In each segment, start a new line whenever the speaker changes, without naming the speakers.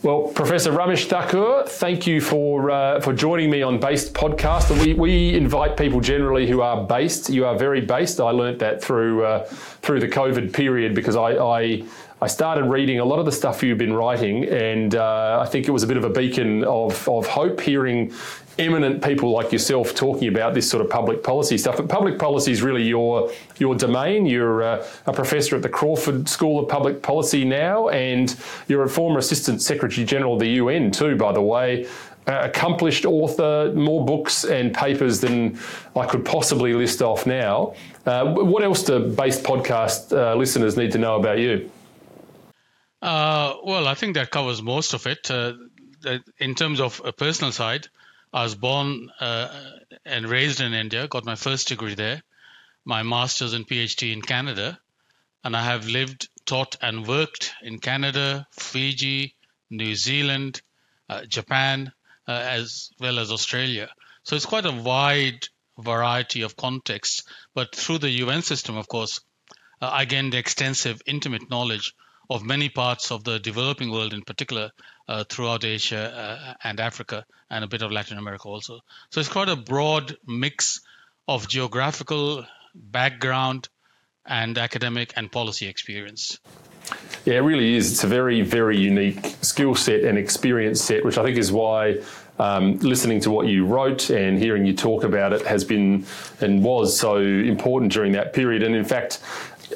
Well, Professor Ramesh Thakur, thank you for uh, for joining me on Based Podcast. We, we invite people generally who are based. You are very based. I learnt that through uh, through the COVID period because I, I I started reading a lot of the stuff you've been writing, and uh, I think it was a bit of a beacon of, of hope hearing eminent people like yourself talking about this sort of public policy stuff. But public policy is really your your domain. You're uh, a professor at the Crawford School of Public Policy now, and you're a former Assistant Secretary General of the UN too, by the way. Uh, accomplished author, more books and papers than I could possibly list off now. Uh, what else do Based Podcast uh, listeners need to know about you?
Uh, well, I think that covers most of it. Uh, in terms of a personal side, I was born uh, and raised in India, got my first degree there, my master's and PhD in Canada, and I have lived, taught, and worked in Canada, Fiji, New Zealand, uh, Japan, uh, as well as Australia. So it's quite a wide variety of contexts. But through the UN system, of course, uh, I gained extensive, intimate knowledge of many parts of the developing world, in particular uh, throughout Asia uh, and Africa, and a bit of Latin America also. So it's quite a broad mix of geographical background and academic and policy experience.
Yeah, it really is. It's a very, very unique skill set and experience set, which I think is why um, listening to what you wrote and hearing you talk about it has been and was so important during that period. And in fact,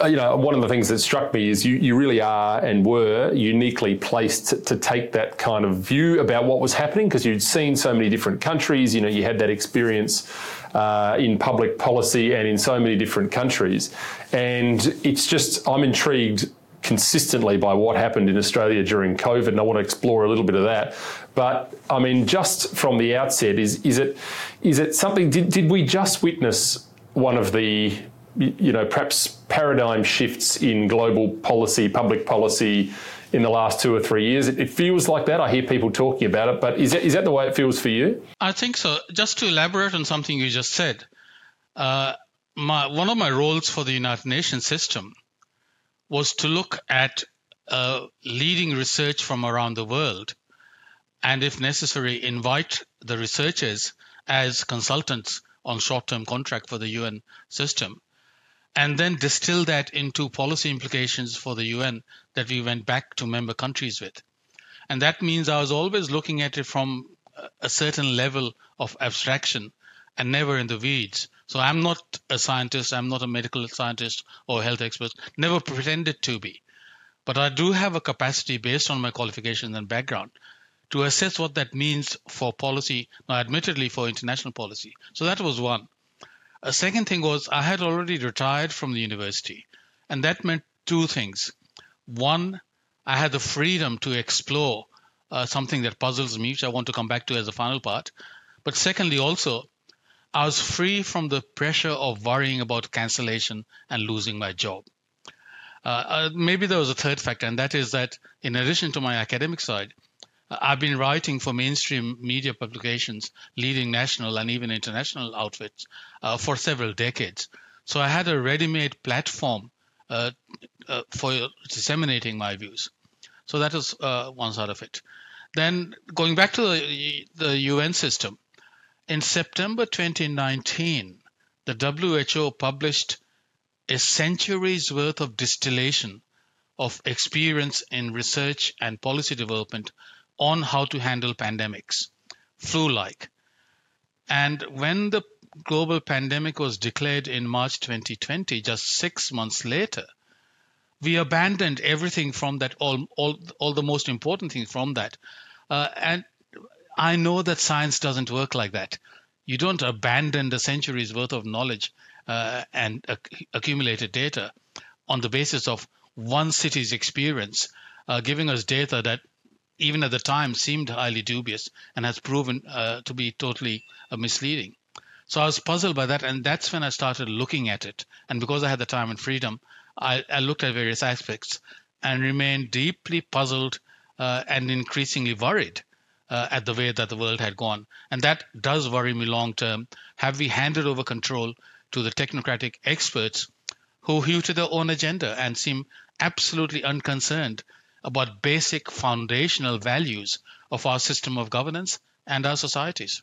you know, one of the things that struck me is you, you really are and were uniquely placed to, to take that kind of view about what was happening because you'd seen so many different countries. You know, you had that experience uh, in public policy and in so many different countries. And it's just, I'm intrigued consistently by what happened in Australia during COVID, and I want to explore a little bit of that. But I mean, just from the outset, is is it is it something? Did, did we just witness one of the you know, perhaps paradigm shifts in global policy, public policy in the last two or three years. It, feels like that. I hear people talking about it, but is that, is that the way it feels for you?
I think so. Just to elaborate on something you just said, uh, my, one of my roles for the United Nations system was to look at uh, leading research from around the world and, if necessary, invite the researchers as consultants on short term contract for the UN system and then distill that into policy implications for the UN that we went back to member countries with. And that means I was always looking at it from a certain level of abstraction and never in the weeds. So I'm not a scientist, I'm not a medical scientist or health expert, never pretended to be. But I do have a capacity based on my qualifications and background to assess what that means for policy, now admittedly for international policy. So that was one. A second thing was I had already retired from the university, and that meant two things. One, I had the freedom to explore uh, something that puzzles me, which I want to come back to as a final part. But secondly, also, I was free from the pressure of worrying about cancellation and losing my job. Uh, uh, maybe there was a third factor, and that is that in addition to my academic side, I've been writing for mainstream media publications, leading national and even international outfits uh, for several decades. So I had a ready-made platform uh, uh, for disseminating my views. So that is uh, one side of it. Then going back to the, the UN system, in September 2019, the WHO published a century's worth of distillation of experience in research and policy development on how to handle pandemics, flu like. And when the global pandemic was declared in March 2020, just six months later, we abandoned everything from that, all, all, all the most important things from that. Uh, and I know that science doesn't work like that. You don't abandon the centuries worth of knowledge uh, and ac- accumulated data on the basis of one city's experience, uh, giving us data that even at the time seemed highly dubious and has proven uh, to be totally uh, misleading. So I was puzzled by that, and that's when I started looking at it. And because I had the time and freedom, I, I looked at various aspects and remained deeply puzzled uh, and increasingly worried uh, at the way that the world had gone. And that does worry me long term. Have we handed over control to the technocratic experts who hew to their own agenda and seem absolutely unconcerned about basic foundational values of our system of governance and our societies.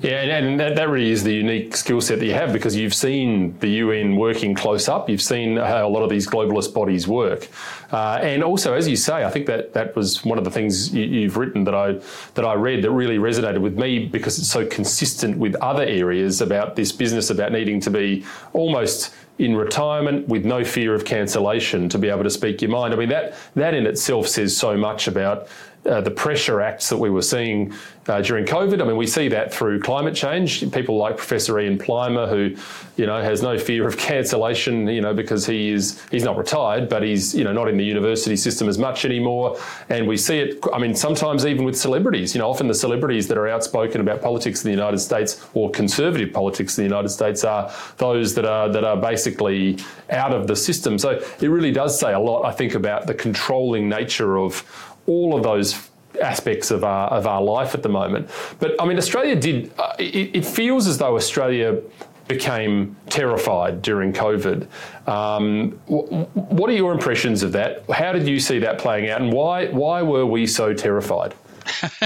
Yeah, and, that, that really is the unique skill set that you have because you've seen the UN working close up. You've seen how a lot of these globalist bodies work, uh, and also, as you say, I think that that was one of the things you, have written that I that I read that really resonated with me because it's so consistent with other areas about this business about needing to be almost in retirement with no fear of cancellation to be able to speak your mind. I mean that that in itself says so much about uh, the pressure acts that we were seeing uh, during COVID. I mean, we see that through climate change. People like Professor Ian Plimer, who, you know, has no fear of cancellation, you know, because he is he's not retired, but he's you know not in the university system as much anymore. And we see it. I mean, sometimes even with celebrities. You know, often the celebrities that are outspoken about politics in the United States or conservative politics in the United States are those that are that are basically out of the system. So it really does say a lot, I think, about the controlling nature of all of those aspects of our of our life at the moment. But I mean, Australia did. Uh, it, it, feels as though Australia became terrified during COVID. Um, what are your impressions of that? How did you see that playing out, and why why were we so terrified?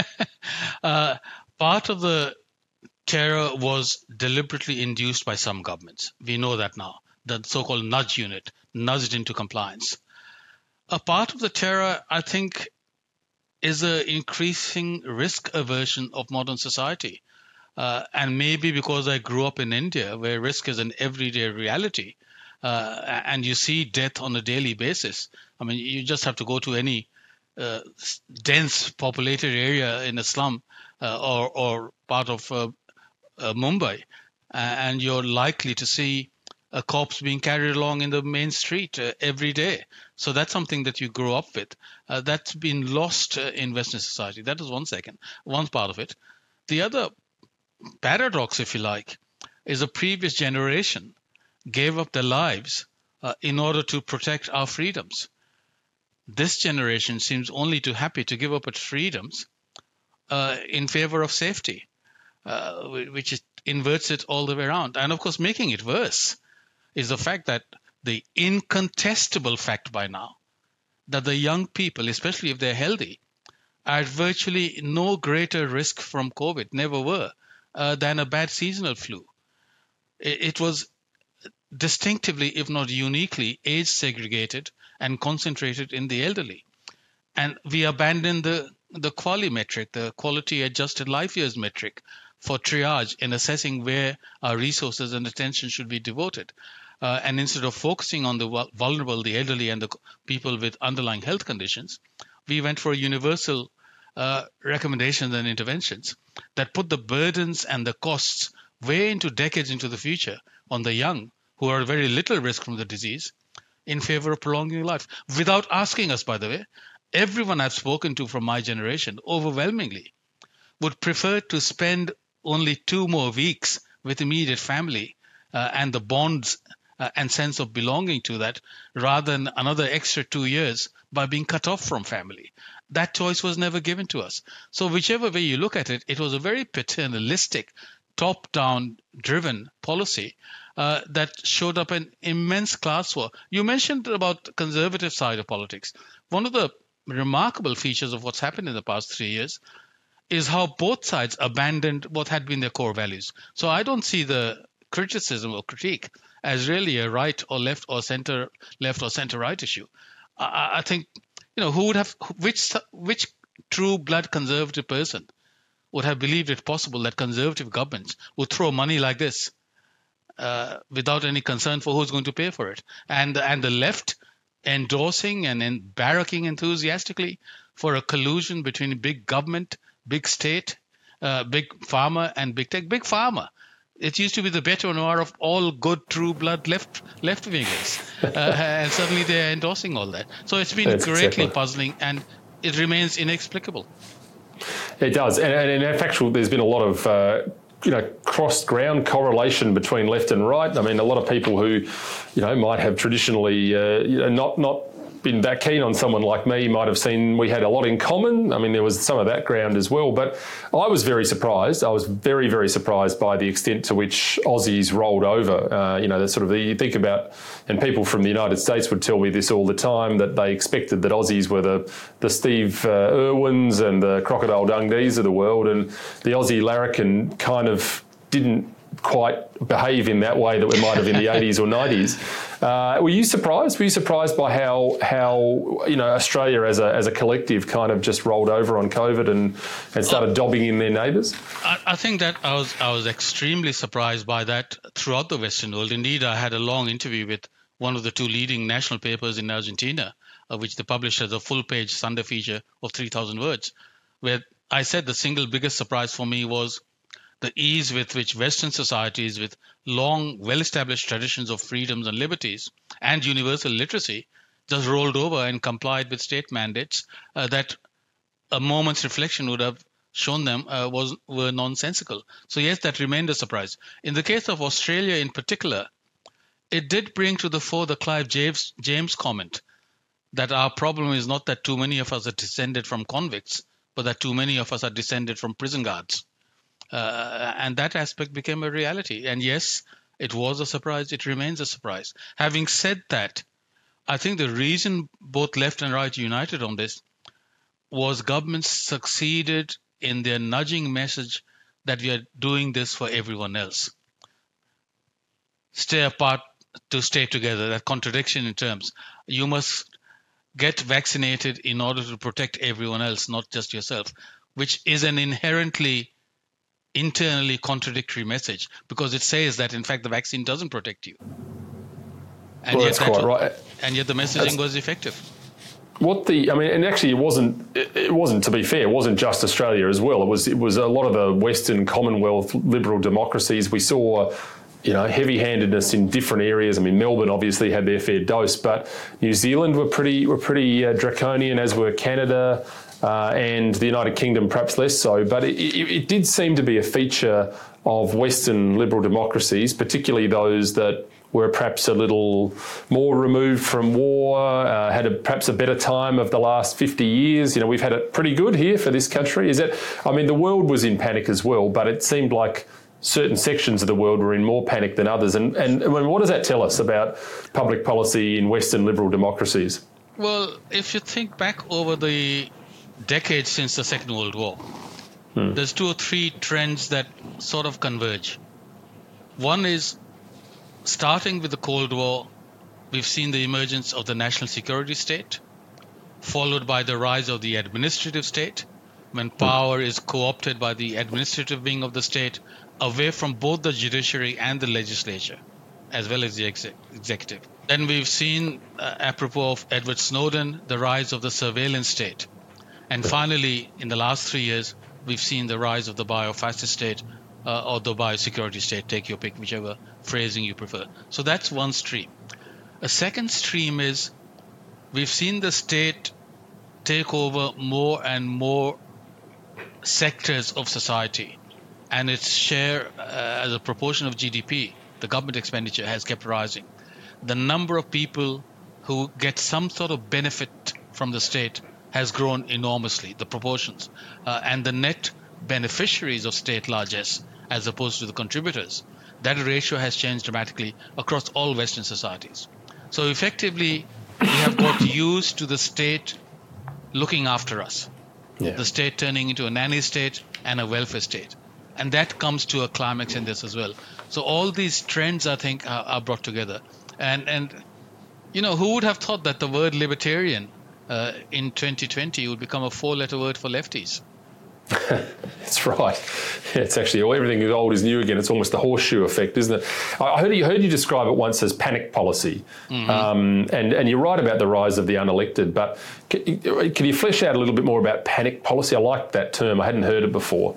uh, part of the terror was deliberately induced by some governments. We know that now. The so-called nudge unit nudged into compliance. A part of the terror, I think, is an increasing risk aversion of modern society. Uh, and maybe because I grew up in India, where risk is an everyday reality, uh, and you see death on a daily basis. I mean, you just have to go to any uh, dense populated area in a slum uh, or, or part of uh, uh, Mumbai, and you're likely to see a corpse being carried along in the main street uh, every day. So that's something that you grow up with. Uh, that's been lost uh, in Western society. That is one second, one part of it. The other paradox, if you like, is a previous generation gave up their lives uh, in order to protect our freedoms. This generation seems only too happy to give up its freedoms uh, in favor of safety, uh, which is, inverts it all the way around. And of course, making it worse is the fact that the incontestable fact by now that the young people, especially if they're healthy, are virtually no greater risk from COVID, never were, uh, than a bad seasonal flu. It, was distinctively, if not uniquely, age segregated and concentrated in the elderly. And we abandoned the, the QALY metric, the quality adjusted life years metric, for triage in assessing where our resources and attention should be devoted. Uh, and instead of focusing on the vulnerable, the elderly, and the people with underlying health conditions, we went for universal uh, recommendations and interventions that put the burdens and the costs way into decades into the future on the young who are very little risk from the disease in favor of prolonging life. Without asking us by the way everyone i've spoken to from my generation overwhelmingly would prefer to spend only two more weeks with immediate family uh, and the bonds uh, and sense of belonging to that rather than another extra two years by being cut off from family. That choice was never given to us. So, whichever way you look at it, it was a very paternalistic, top down driven policy uh, that showed up an immense class war. You mentioned about the conservative side of politics. One of the remarkable features of what's happened in the past three years is how both sides abandoned what had been their core values. So I don't see the criticism or critique as really a right or left or center left or center right issue. I, I think you know who would have which which true blood conservative person would have believed it possible that conservative governments would throw money like this uh, without any concern for who's going to pay for it, and and the left endorsing and, and barracking enthusiastically for a collusion between big government big state, uh, big pharma, and big tech. Big pharma. It used to be the bête noire of all good, true blood left left wingers, uh, and suddenly they're endorsing all that. So it's been That's greatly exactly. puzzling, and it remains inexplicable.
It does, and, and in fact, there's been a lot of. Uh, you know, cross ground correlation between left and right. I mean, a lot of people who, you know, might have traditionally, uh, you know, not not been that keen on someone like me You might have seen we had a lot in common. I mean, there was some of that ground as well. But I was very surprised. I was very, very surprised by the extent to which Aussies rolled over. Uh, you know, that sort of you think about, and people from the United States would tell me this all the time that they expected that Aussies were the the Steve uh, Irwins and the Crocodile Dundees of the world, and the Aussie larrikin kind of didn't quite behave in that way that we might have in the 80s or 90s. Uh, were you surprised? Were you surprised by how how you know Australia as a as a collective kind of just rolled over on COVID and, and started dobbing in their neighbours?
I, I, think that I was I was extremely surprised by that throughout the Western world. Indeed, I had a long interview with one of the two leading national papers in Argentina, uh, which they published as a full page Sunday feature of 3,000 words, where I said the single biggest surprise for me was the ease with which Western societies, with long, well established traditions of freedoms and liberties and universal literacy, just rolled over and complied with state mandates uh, that a moment's reflection would have shown them uh, was were nonsensical. So yes, that remained a surprise. In the case of Australia, in particular, it did bring to the fore the Clive James, James comment that our problem is not that too many of us are descended from convicts, but that too many of us are descended from prison guards. Uh, and that aspect became a reality. And yes, it was a surprise. It remains a surprise. Having said that, I think the reason both left and right united on this was governments succeeded in their nudging message that we are doing this for everyone else. Stay apart to stay together. That contradiction in terms. You must get vaccinated in order to protect everyone else, not just yourself, which is an inherently internally contradictory message because it says that in fact the vaccine doesn't protect you.
And well, yet that's quite right.
And yet the messaging that's, was effective.
What the I mean, and actually, it wasn't. It wasn't to be fair. It wasn't just Australia as well. It was. It was a lot of the Western Commonwealth liberal democracies. We saw you know, heavy-handedness in different areas. I mean, Melbourne obviously had their fair dose, but New Zealand were pretty were pretty uh, draconian, as were Canada uh, and the United Kingdom perhaps less so. But it, it, it, did seem to be a feature of Western liberal democracies, particularly those that were perhaps a little more removed from war, uh, had a, perhaps a better time of the last 50 years. You know, we've had it pretty good here for this country. Is it? I mean, the world was in panic as well, but it seemed like certain sections of the world were in more panic than others. And, and what does that tell us about public policy in Western liberal democracies?
Well, if you think back over the decades since the Second World War, hmm. there's two or three trends that sort of converge. One is starting with the Cold War, we've seen the emergence of the national security state, followed by the rise of the administrative state, when hmm. power is co opted by the administrative wing of the state away from both the judiciary and the legislature, as well as the ex- executive. Then we've seen, uh, apropos of Edward Snowden, the rise of the surveillance state, and finally, in the last three years, we've seen the rise of the biofascist state uh, or the biosecurity state, take your pick, whichever phrasing you prefer. So that's one stream. A second stream is we've seen the state take over more and more sectors of society, and its share uh, as a proportion of GDP, the government expenditure, has kept rising. The number of people who get some sort of benefit from the state has grown enormously, the proportions. Uh, and the net beneficiaries of state largesse, as opposed to the contributors, that ratio has changed dramatically across all Western societies. So effectively, we have got used to the state looking after us, yeah. the state turning into a nanny state and a welfare state. And that comes to a climax in this as well. So all these trends, I think, are, are brought together. And and you know, who would have thought that the word libertarian uh, in 2020 would become a four-letter word for lefties.
That's right. It's actually everything is old is new again. It's almost the horseshoe effect, isn't it? I heard you heard you describe it once as panic policy, mm-hmm. um, and and you're right about the rise of the unelected. But can, can you flesh out a little bit more about panic policy? I like that term. I hadn't heard it before.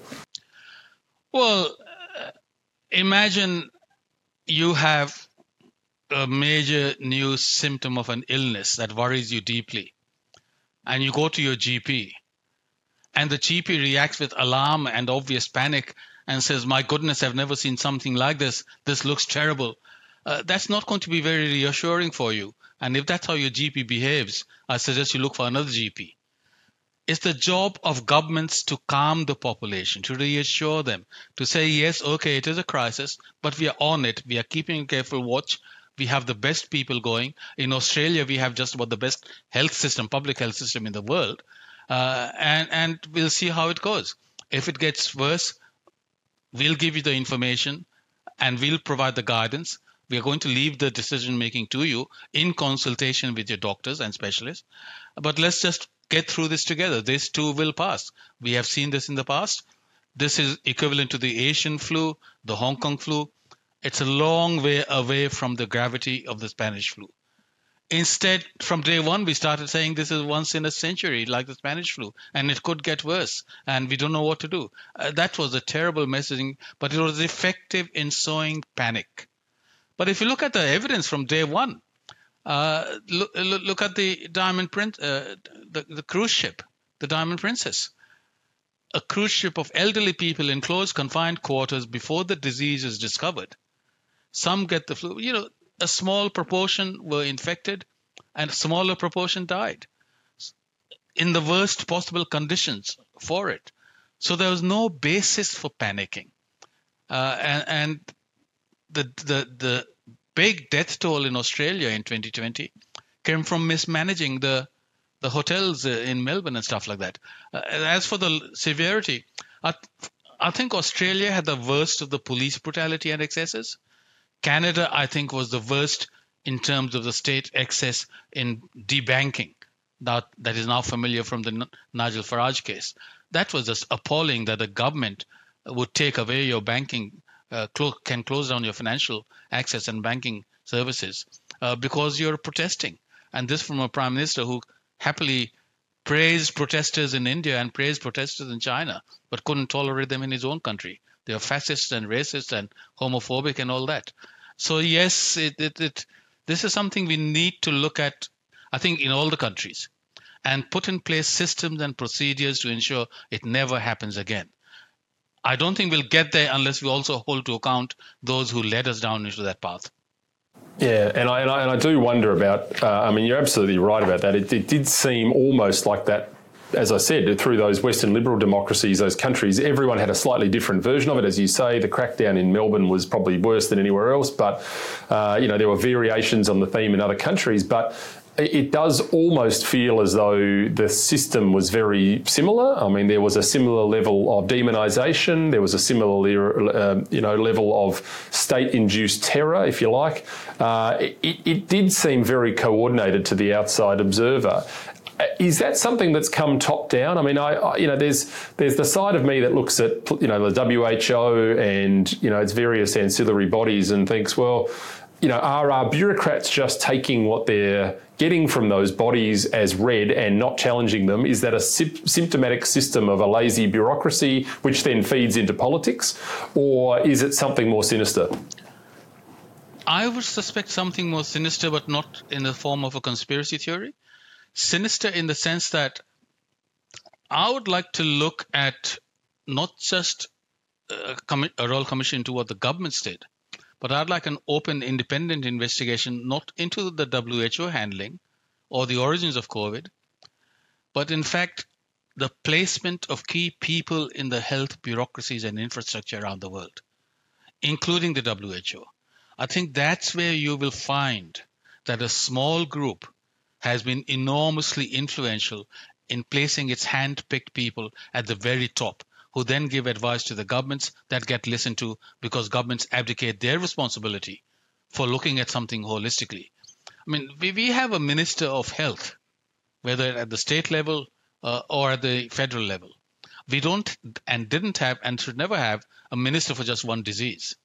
Well, uh, imagine you have a major new symptom of an illness that worries you deeply and you go to your GP, and the GP reacts with alarm and obvious panic and says, My goodness, I've never seen something like this. This looks terrible. Uh, that's not going to be very reassuring for you. And if that's how your GP behaves, I suggest you look for another GP. It's the job of governments to calm the population, to reassure them, to say, yes, okay, it is a crisis, but we are on it. We are keeping a careful watch. We have the best people going. In Australia, we have just about the best health system, public health system in the world. Uh, and, and we'll see how it goes. If it gets worse, we'll give you the information and we'll provide the guidance. We are going to leave the decision making to you in consultation with your doctors and specialists. But let's just get through this together. This too will pass. We have seen this in the past. This is equivalent to the Asian flu, the Hong Kong flu. It's a long way away from the gravity of the Spanish flu. Instead, from day one, we started saying this is once in a century, like the Spanish flu, and it could get worse, and we don't know what to do. Uh, that was a terrible messaging, but it was effective in sowing panic. But if you look at the evidence from day one, uh, look, look, at the Diamond Prince, uh, the, the cruise ship, the Diamond Princess. A cruise ship of elderly people in close confined quarters before the disease is discovered. Some get the flu. You know, a small proportion were infected and a smaller proportion died in the worst possible conditions for it. So there was no basis for panicking. Uh, and, and the, the, the big death toll in Australia in 2020 came from mismanaging the, the hotels uh, in Melbourne and stuff like that. Uh, as for the severity, I, I think Australia had the worst of the police brutality and excesses. Canada, I think, was the worst in terms of the state excess in debanking. That, that is now familiar from the Nigel Farage case. That was just appalling that the government would take away your banking, uh, clo- can close down your financial access and banking services uh, because you're protesting. And this from a prime minister who happily praised protesters in India and praised protesters in China, but couldn't tolerate them in his own country. They are fascist and racist and homophobic and all that. So yes, it, it, it, this is something we need to look at. I think in all the countries, and put in place systems and procedures to ensure it never happens again. I don't think we'll get there unless we also hold to account those who led us down into that path.
Yeah, and I, and I, and I do wonder about. Uh, I mean, you're absolutely right about that. It, it, did seem almost like that as I said, through those Western liberal democracies, those countries, everyone had a slightly different version of it. As you say, the crackdown in Melbourne was probably worse than anywhere else, but uh, you know there were variations on the theme in other countries. But it does almost feel as though the system was very similar. I mean, there was a similar level of demonisation. There was a similar, uh, you know, level of state-induced terror, if you like. Uh, it, it, did seem very coordinated to the outside observer, Uh, is that something that's come top down? I mean, I, I, you know, there's there's the side of me that looks at you know the WHO and you know its various ancillary bodies and thinks, well, you know, are our bureaucrats just taking what they're getting from those bodies as read and not challenging them? Is that a symptomatic system of a lazy bureaucracy which then feeds into politics, or is it something more sinister?
I would suspect something more sinister, but not in the form of a conspiracy theory sinister in the sense that I would like to look at not just a, commi- a royal commission into what the governments did, but I'd like an open, independent investigation not into the WHO handling or the origins of COVID, but in fact the placement of key people in the health bureaucracies and infrastructure around the world, including the WHO. I think that's where you will find that a small group has been enormously influential in placing its hand-picked people at the very top who then give advice to the governments that get listened to because governments abdicate their responsibility for looking at something holistically. I mean, we, we have a minister of health, whether at the state level uh, or at the federal level. We don't and didn't have and should never have a minister for just one disease.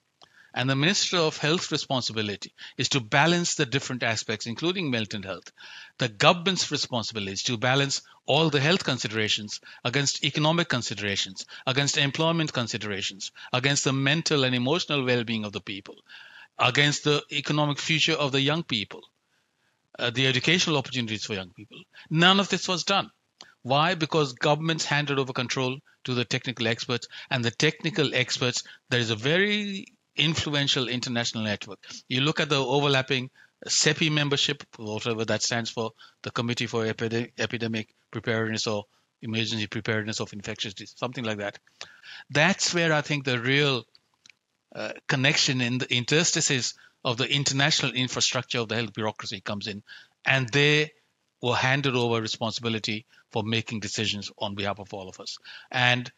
And the Minister of Health's responsibility is to balance the different aspects, including mental health. The government's responsibility is to balance all the health considerations against economic considerations, against employment considerations, against the mental and emotional well being of the people, against the economic future of the young people, uh, the educational opportunities for young people. None of this was done. Why? Because governments handed over control to the technical experts, and the technical experts, there is a very influential international network. You look at the overlapping CEPI membership, whatever that stands for, the Committee for Epidemic Preparedness or Emergency Preparedness of Infectious Disease, something like that. That's where I think the real uh, connection in the interstices of the international infrastructure of the health bureaucracy comes in, and they were handed over responsibility for making decisions on behalf of all of us. And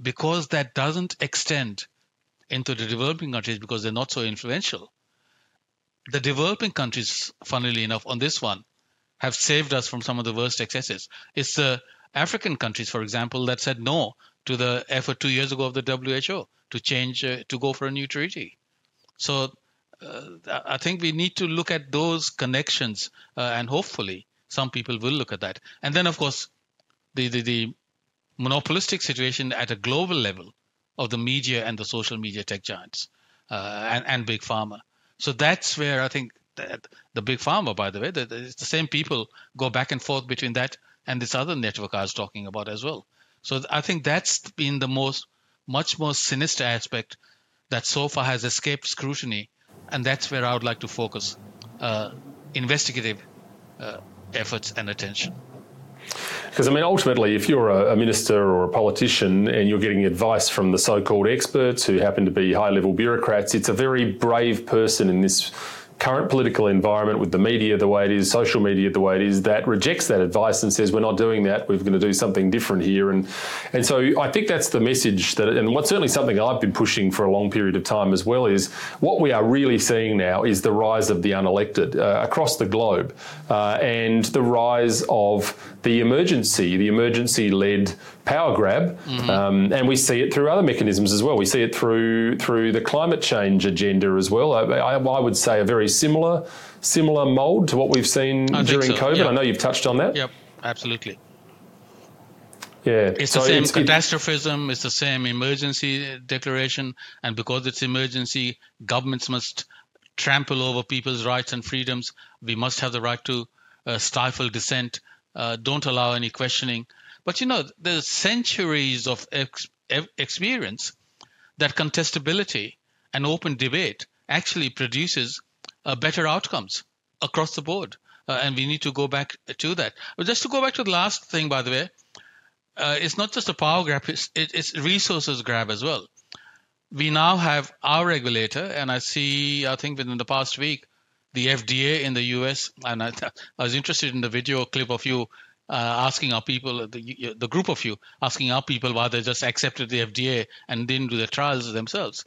because that doesn't extend into the developing countries because they're not so influential, the developing countries, funnily enough, on this one, have saved us from some of the worst excesses. It's the African countries, for example, that said no to the effort two years ago of the WHO to change, uh, to go for a new treaty. So uh, I think we need to look at those connections, uh, and hopefully some people will look at that. And then, of course, the, the, the monopolistic situation at a global level of the media and the social media tech giants uh, and, and big pharma. So that's where I think that the big pharma, by the way, the, the, the same people go back and forth between that and this other network I was talking about as well. So I think that's been the most, much more sinister aspect that so far has escaped scrutiny, and that's where I would like to focus uh, investigative uh, efforts and attention.
Because, I mean, ultimately, if you're a, a, minister or a politician and you're getting advice from the so called experts who happen to be high level bureaucrats, it's a very brave person in this current political environment with the media the way it is, social media the way it is, that rejects that advice and says we're not doing that. We're going to do something different here, and and so I think that's the message that, and what's certainly something I've been pushing for a long period of time as well is what we are really seeing now is the rise of the unelected uh, across the globe, uh, and the rise of the emergency, the emergency-led power grab, mm-hmm. um, and we see it through other mechanisms as well. We see it through through the climate change agenda as well. I, I, I would say a very similar similar mold to what we've seen I during so. COVID. Yep. I know you've touched on that.
Yep, absolutely.
Yeah,
it's so the same it's, catastrophism. It's the same emergency declaration, and because it's emergency, governments must trample over people's rights and freedoms. We must have the right to uh, stifle dissent. Uh, don't allow any questioning. But you know, there's centuries of ex- experience that contestability and open debate actually produces uh, better outcomes across the board. Uh, and we need to go back to that. But just to go back to the last thing, by the way, uh, it's not just a power grab, it's, it's resources grab as well. We now have our regulator, and I see, I think within the past week, the FDA in the US, and I, I was interested in the video clip of you uh, asking our people, the, the group of you, asking our people why they just accepted the FDA and didn't do the trials themselves.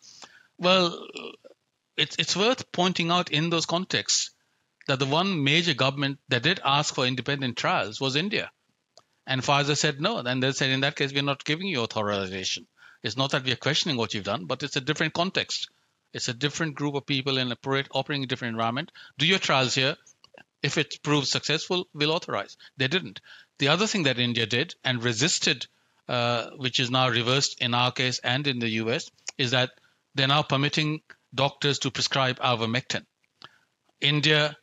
Well, it's, it's worth pointing out in those contexts that the one major government that did ask for independent trials was India. And Pfizer said no. And they said, in that case, we're not giving you authorization. It's not that we are questioning what you've done, but it's a different context. It's a different group of people in a operating a different environment. Do your trials here if it proves successful, we'll authorize. They didn't. The other thing that India did and resisted, uh, which is now reversed in our case and in the US, is that they're now permitting doctors to prescribe ivermectin. India,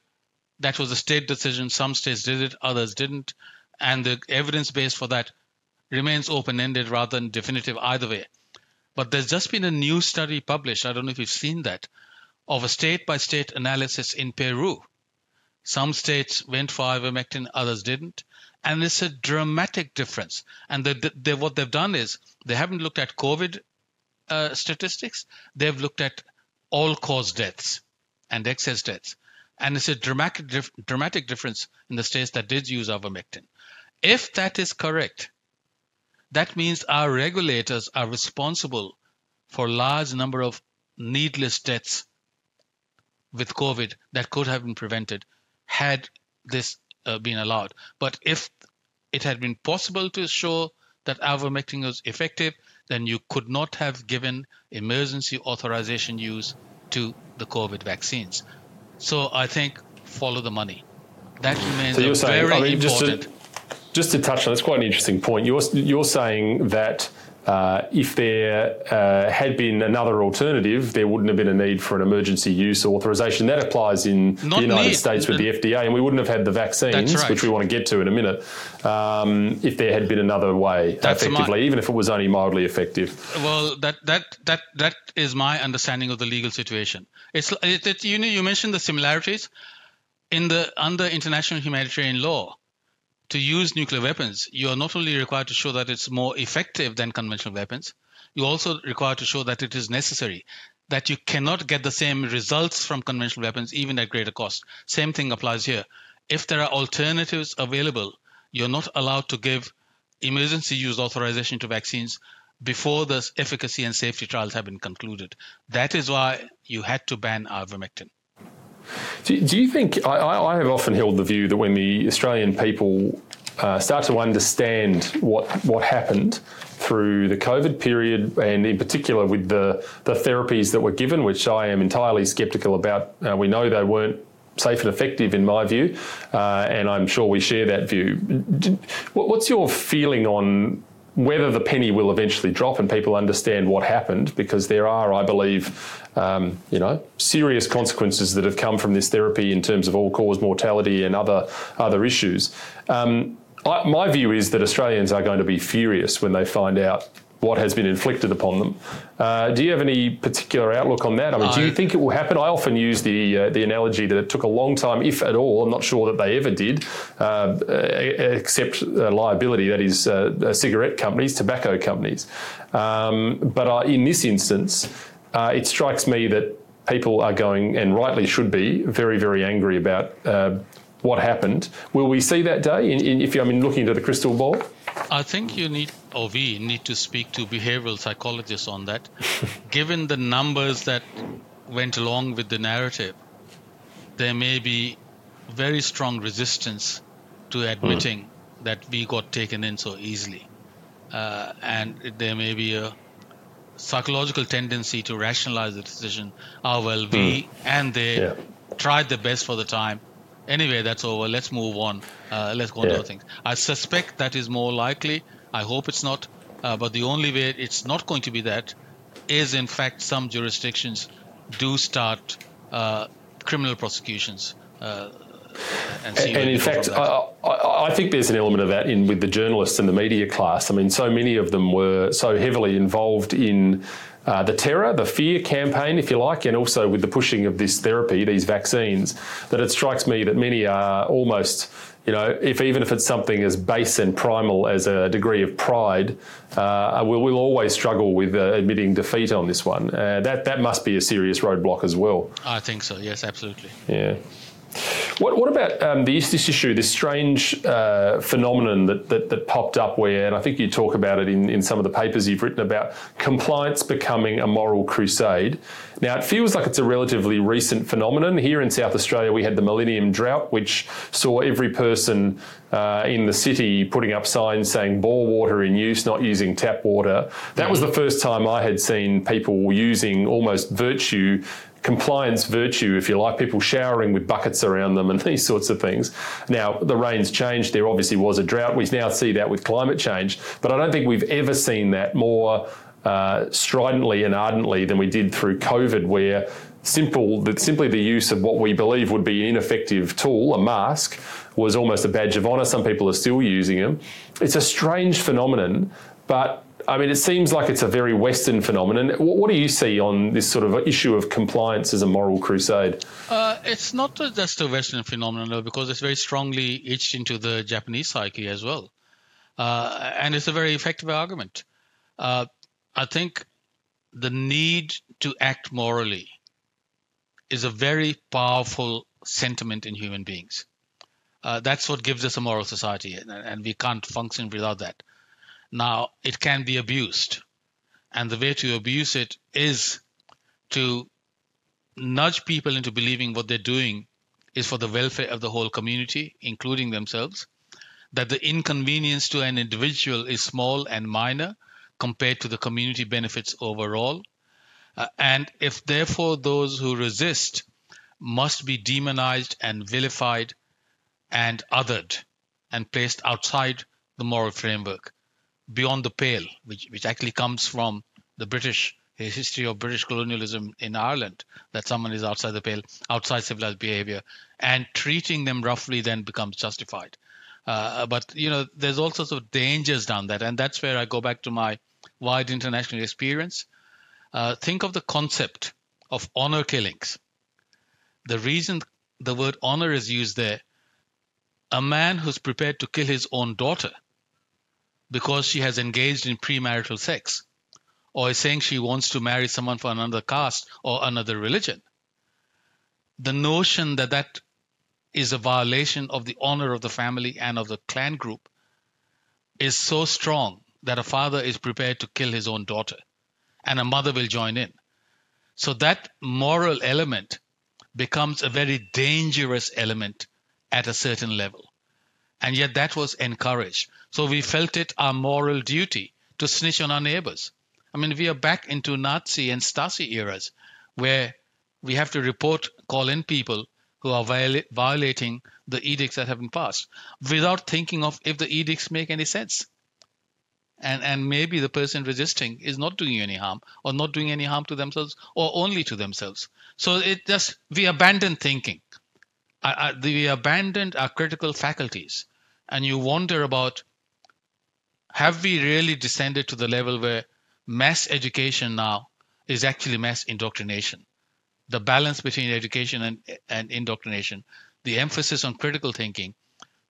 that was a state decision. Some states did it, others didn't. And the evidence base for that remains open ended rather than definitive either way. But there's just been a new study published, I don't know if you've seen that, of a state by state analysis in Peru some states went for ivermectin, others didn't. And it's a dramatic difference. And the, the, what they've done is they haven't looked at COVID uh, statistics, they've looked at all cause deaths and excess deaths. And it's a dramatic, dramatic difference in the states that did use ivermectin. If that is correct, that means our regulators are responsible for large number of needless deaths with COVID that could have been prevented had this uh, been allowed. But if it had been possible to show that ivermectin was effective, then you could not have given emergency authorization use to the COVID vaccines. So I think follow the money. That remains so you're saying, very I mean, important.
Just to, touch on, it's quite an interesting point. You're you're saying that uh, if there uh, had been another alternative, there wouldn't have been a need for an emergency use authorization. That applies in Not the United need. States with the FDA, and we wouldn't have had the vaccines, right. which we want to get to in a minute, um, if there had been another way, That's effectively, my, even if it was only mildly effective.
Well, that that that that is my understanding of the legal situation. It's it, it, you know you mentioned the similarities. in the under international humanitarian law, to use nuclear weapons, you are not only required to show that it's more effective than conventional weapons, you also require to show that it is necessary, that you cannot get the same results from conventional weapons even at greater cost. Same thing applies here. If there are alternatives available, you're not allowed to give emergency use authorization to vaccines before the efficacy and safety trials have been concluded. That is why you had to ban ivermectin.
Do, do you think, I, I, have often held the view that when the Australian people uh, start to understand what, what happened through the COVID period, and in particular with the, the therapies that were given, which I am entirely sceptical about. Uh, we know they weren't safe and effective, in my view, uh, and I'm sure we share that view. What's your feeling on whether the penny will eventually drop and people understand what happened? Because there are, I believe, um, you know, serious consequences that have come from this therapy in terms of all-cause mortality and other other issues. Um, I, my view is that Australians are going to be furious when they find out what has been inflicted upon them. Uh, do you have any particular outlook on that? I mean, do you think it will happen? I often use the uh, the analogy that it took a long time, if at all. I'm not sure that they ever did, uh, accept liability. That is, uh, cigarette companies, tobacco companies. Um, but in this instance, uh, it strikes me that people are going, and rightly should be, very, very angry about uh, what happened. Will we see that day? In, in, if you, I mean, looking into the crystal ball.
I think you need, or we need to speak to behavioral psychologists on that. Given the numbers that went along with the narrative, there may be very strong resistance to admitting mm. that we got taken in so easily. Uh, and there may be a psychological tendency to rationalize the decision. Oh well, we mm. and they yeah. tried the best for the time. Anyway, that's over. Let's move on. Uh, let's go on yeah. to other things. I suspect that is more likely. I hope it's not. Uh, but the only way it's not going to be that is, in fact, some jurisdictions do start uh, criminal prosecutions uh,
and, and in fact, I, I, think there's an element of that in with the journalists and the media class. I mean, so many of them were so heavily involved in uh, the terror, the fear campaign, if you like, and also with the pushing of this therapy, these vaccines, that it strikes me that many are almost, you know, if even if it's something as base and primal as a degree of pride, uh, we'll, we'll, always struggle with uh, admitting defeat on this one. Uh, that that must be a serious roadblock as well.
I think so. Yes, absolutely.
Yeah. What, what about um, this, this issue, this strange uh, phenomenon that, that, that, popped up where, and I think you talk about it in, in some of the papers you've written about compliance becoming a moral crusade. Now, it feels like it's a relatively recent phenomenon. Here in South Australia, we had the Millennium Drought, which saw every person uh, in the city putting up signs saying bore water in use, not using tap water. That was the first time I had seen people using almost virtue compliance virtue, if you like, people showering with buckets around them and these sorts of things. Now, the rain's changed. There obviously was a drought. We now see that with climate change, but I don't think we've ever seen that more uh, stridently and ardently than we did through COVID, where simple that simply the use of what we believe would be an ineffective tool, a mask, was almost a badge of honour. Some people are still using them. It's a strange phenomenon, but I mean, it seems like it's a very Western phenomenon. What, do you see on this sort of issue of compliance as a moral crusade?
Uh, it's not just a Western phenomenon, though, because it's very strongly etched into the Japanese psyche as well. Uh, and it's a very effective argument. Uh, I think the need to act morally is a very powerful sentiment in human beings. Uh, that's what gives us a moral society, and, and we can't function without that. Now, it can be abused. And the way to abuse it is to nudge people into believing what they're doing is for the welfare of the whole community, including themselves, that the inconvenience to an individual is small and minor compared to the community benefits overall. Uh, and if therefore those who resist must be demonized and vilified and othered and placed outside the moral framework, beyond the pale, which, which actually comes from the British history of British colonialism in Ireland, that someone is outside the pale, outside civilized behavior, and treating them roughly then becomes justified. Uh, but you know, there's all sorts of dangers down that, and that's where I go back to my wide international experience. Uh, think of the concept of honor killings. The reason the word honor is used there, a man who's prepared to kill his own daughter because she has engaged in premarital sex or is saying she wants to marry someone from another caste or another religion. The notion that that is a violation of the honor of the family and of the clan group is so strong that a father is prepared to kill his own daughter and a mother will join in. So that moral element becomes a very dangerous element at a certain level. And yet that was encouraged. So we felt it our moral duty to snitch on our neighbors. I mean, we are back into Nazi and Stasi eras where we have to report, call in people who are viola- violating the edicts that have been passed without thinking of if the edicts make any sense. And, and maybe the person resisting is not doing any harm or not doing any harm to themselves or only to themselves. So it just, we abandon thinking. I, we abandoned our critical faculties. And you wonder about have we really descended to the level where mass education now is actually mass indoctrination? The balance between education and, and indoctrination, the emphasis on critical thinking,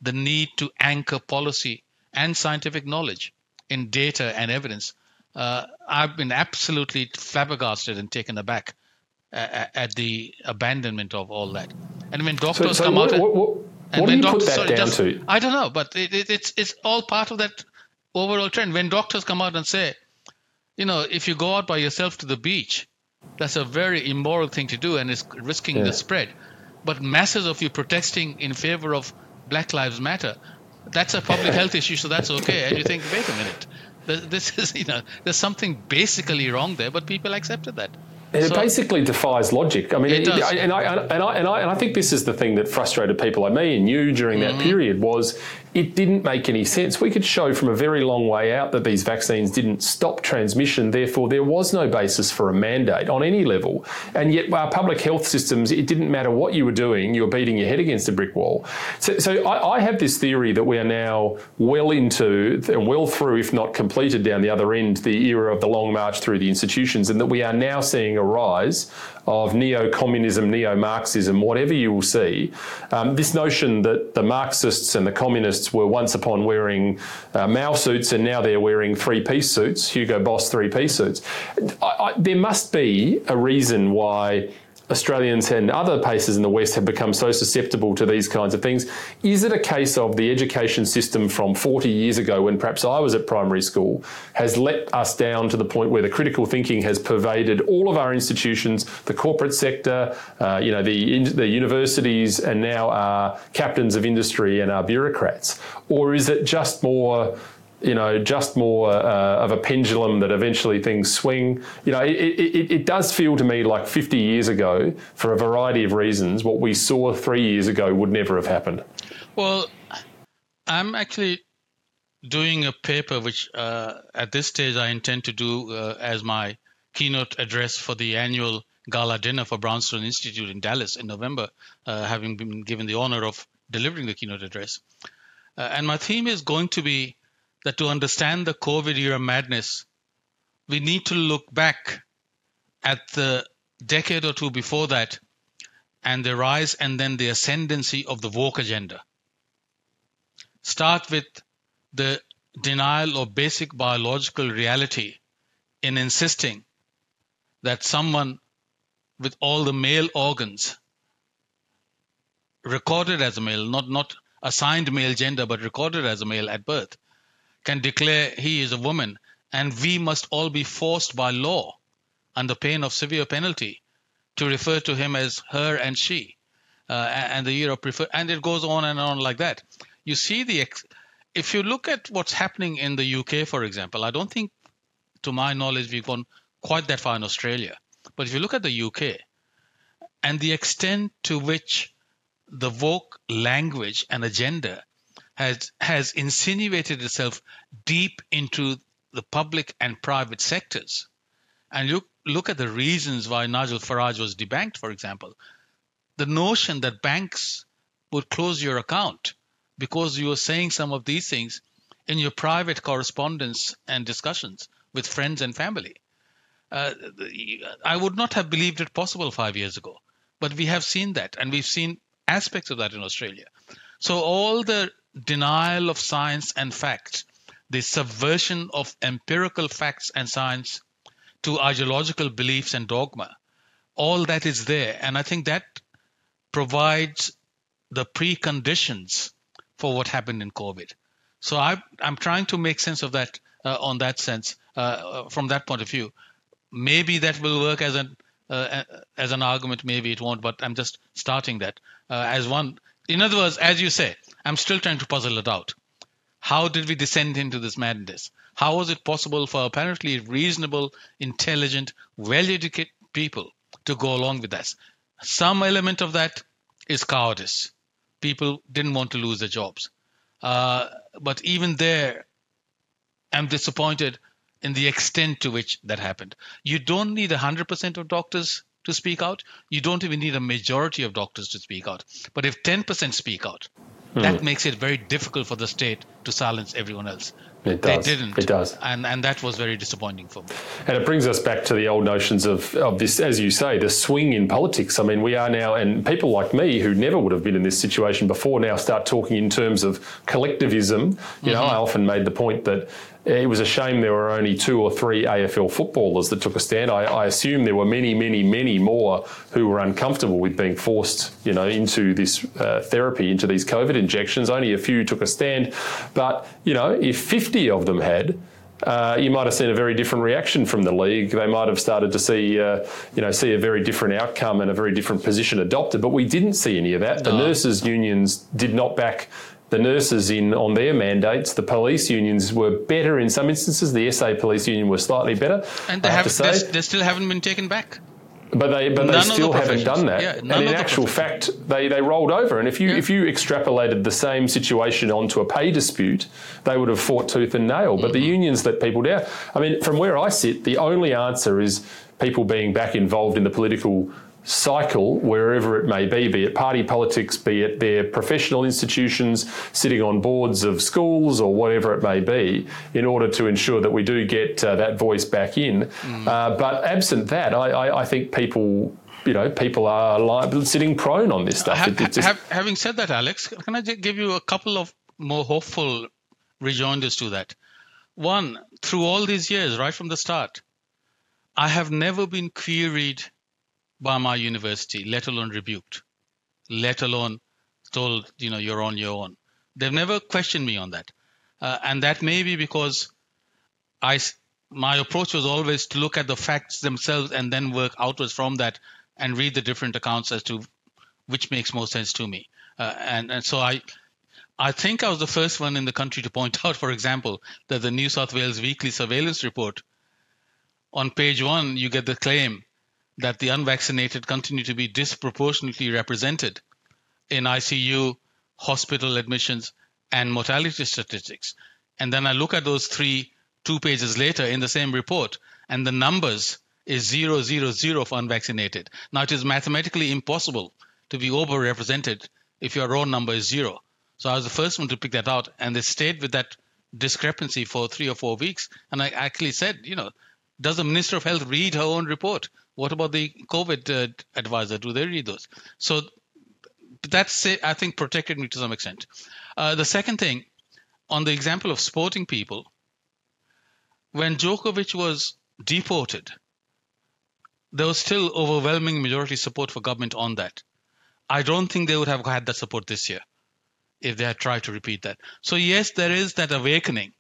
the need to anchor policy and scientific knowledge in data and evidence. Uh, I've been absolutely flabbergasted and taken aback at the abandonment of all that. And when doctors
so, so
come
what,
out,
what, what, and what do you doctors, put that sorry, down
just,
to?
I don't know, but it, it, it's it's all part of that overall trend. When doctors come out and say, you know, if you go out by yourself to the beach, that's a very immoral thing to do and is risking yeah. the spread. But masses of you protesting in favor of Black Lives Matter, that's a public health issue, so that's okay. And you think, wait a minute, this is, you know, there's something basically wrong there, but people accepted that.
It so, basically defies logic. I mean,
it, does.
and, I, and, I, and, I, and I think this is the thing that frustrated people like me and you during mm-hmm. that period was it didn't make any sense. We could show from a very long way out that these vaccines didn't stop transmission. Therefore, there was no basis for a mandate on any level. And yet, our public health systems, it didn't matter what you were doing, you were beating your head against a brick wall. So, so I, I have this theory that we are now well into and well through, if not completed down the other end, the era of the long march through the institutions, and that we are now seeing a rise of neo communism, neo Marxism, whatever you will see. Um, this notion that the Marxists and the communists were once upon wearing uh, Mao suits and now they're wearing three piece suits, Hugo Boss three piece suits. I, I, there must be a reason why Australians and other places in the West have become so susceptible to these kinds of things. Is it a case of the education system from 40 years ago, when perhaps I was at primary school, has let us down to the point where the critical thinking has pervaded all of our institutions, the corporate sector, uh, you know, the, the universities, and now our captains of industry and our bureaucrats? Or is it just more you know, just more uh, of a pendulum that eventually things swing. You know, it, it, it, does feel to me like 50 years ago, for a variety of reasons, what we saw three years ago would never have happened.
Well, I'm actually doing a paper which uh, at this stage I intend to do uh, as my keynote address for the annual gala dinner for Brownstone Institute in Dallas in November, uh, having been given the honor of delivering the keynote address. Uh, and my theme is going to be that to understand the COVID era madness, we need to look back at the decade or two before that and the rise and then the ascendancy of the woke agenda. Start with the denial of basic biological reality in insisting that someone with all the male organs recorded as a male, not, not assigned male gender, but recorded as a male at birth, can declare he is a woman, and we must all be forced by law, under pain of severe penalty, to refer to him as her and she, uh, and the year of prefer, and it goes on and on like that. You see the, ex- if you look at what's happening in the UK, for example, I don't think, to my knowledge, we've gone quite that far in Australia. But if you look at the UK and the extent to which the woke language and agenda has has insinuated itself deep into the public and private sectors. And look look at the reasons why Nigel Farage was debanked, for example. The notion that banks would close your account because you were saying some of these things in your private correspondence and discussions with friends and family. Uh, I would not have believed it possible five years ago, but we have seen that, and we've seen aspects of that in Australia. So all the denial of science and fact, the subversion of empirical facts and science to ideological beliefs and dogma, all that is there. And I think that provides the preconditions for what happened in COVID. So I, am trying to make sense of that uh, on that sense, uh, from that point of view. Maybe that will work as an uh, as an argument. Maybe it won't, but I'm just starting that uh, as one. In other words, as you say, I'm still trying to puzzle it out. How did we descend into this madness? How was it possible for apparently reasonable, intelligent, well-educated people to go along with us? Some element of that is cowardice. People didn't want to lose their jobs. Uh, but even there, I'm disappointed in the extent to which that happened. You don't need 100% of doctors to speak out. You don't even need a majority of doctors to speak out. But if 10% speak out. Hmm. that makes it very difficult for the state to silence everyone else.
It does.
They didn't.
It does.
And, and that was very disappointing for me.
And it brings us back to the old notions of, of this, as you say, the swing in politics. I mean, we are now, and people like me who never would have been in this situation before now start talking in terms of collectivism. You mm-hmm. know, I often made the point that it was a shame there were only two or three AFL footballers that took a stand. I, I, assume there were many, many, many more who were uncomfortable with being forced, you know, into this uh, therapy, into these COVID injections. Only a few took a stand, but you know, if 50 of them had, uh, you might have seen a very different reaction from the league. They might have started to see, uh, you know, see a very different outcome and a very different position adopted. But we didn't see any of that. The nurses' unions did not back the nurses in on their mandates. The police unions were better in some instances. The SA police union was slightly better.
And they, have, they, they still haven't been taken back.
But they, but they still the haven't done that. Yeah, and in actual fact, they, they rolled over. And if you yeah. if you extrapolated the same situation onto a pay dispute, they would have fought tooth and nail. But mm-hmm. the unions let people down. I mean, from where I sit, the only answer is people being back involved in the political cycle wherever it may be, be it party politics, be it their professional institutions, sitting on boards of schools or whatever it may be, in order to ensure that we do get uh, that voice back in. Mm. Uh, but absent that, I, I, I, think people. You know, people are li- sitting prone on this stuff.
it, just... have, having said that, Alex, can I give you a couple of more hopeful rejoinders to that? One, through all these years, right from the start, I have never been queried by my university, let alone rebuked, let alone told, you know, you're on your own. They've never questioned me on that. Uh, and that may be because I, my approach was always to look at the facts themselves and then work outwards from that and read the different accounts as to which makes more sense to me. Uh, and, and so I, I think I was the first one in the country to point out, for example, that the New South Wales Weekly Surveillance Report, on page one, you get the claim that the unvaccinated continue to be disproportionately represented in ICU, hospital admissions, and mortality statistics. And then I look at those three two pages later in the same report, and the numbers is zero, zero, zero for unvaccinated. Now, it is mathematically impossible to be overrepresented if your own number is zero. So I was the first one to pick that out, and they stayed with that discrepancy for three or four weeks. And I actually said, you know, does the Minister of Health read her own report? What about the COVID uh, advisor? Do they read those? So that's, I think, protected me to some extent. Uh, the second thing, on the example of sporting people, when Djokovic was deported, there was still overwhelming majority support for government on that. I don't think they would have had that support this year if they had tried to repeat that. So yes, there is that awakening,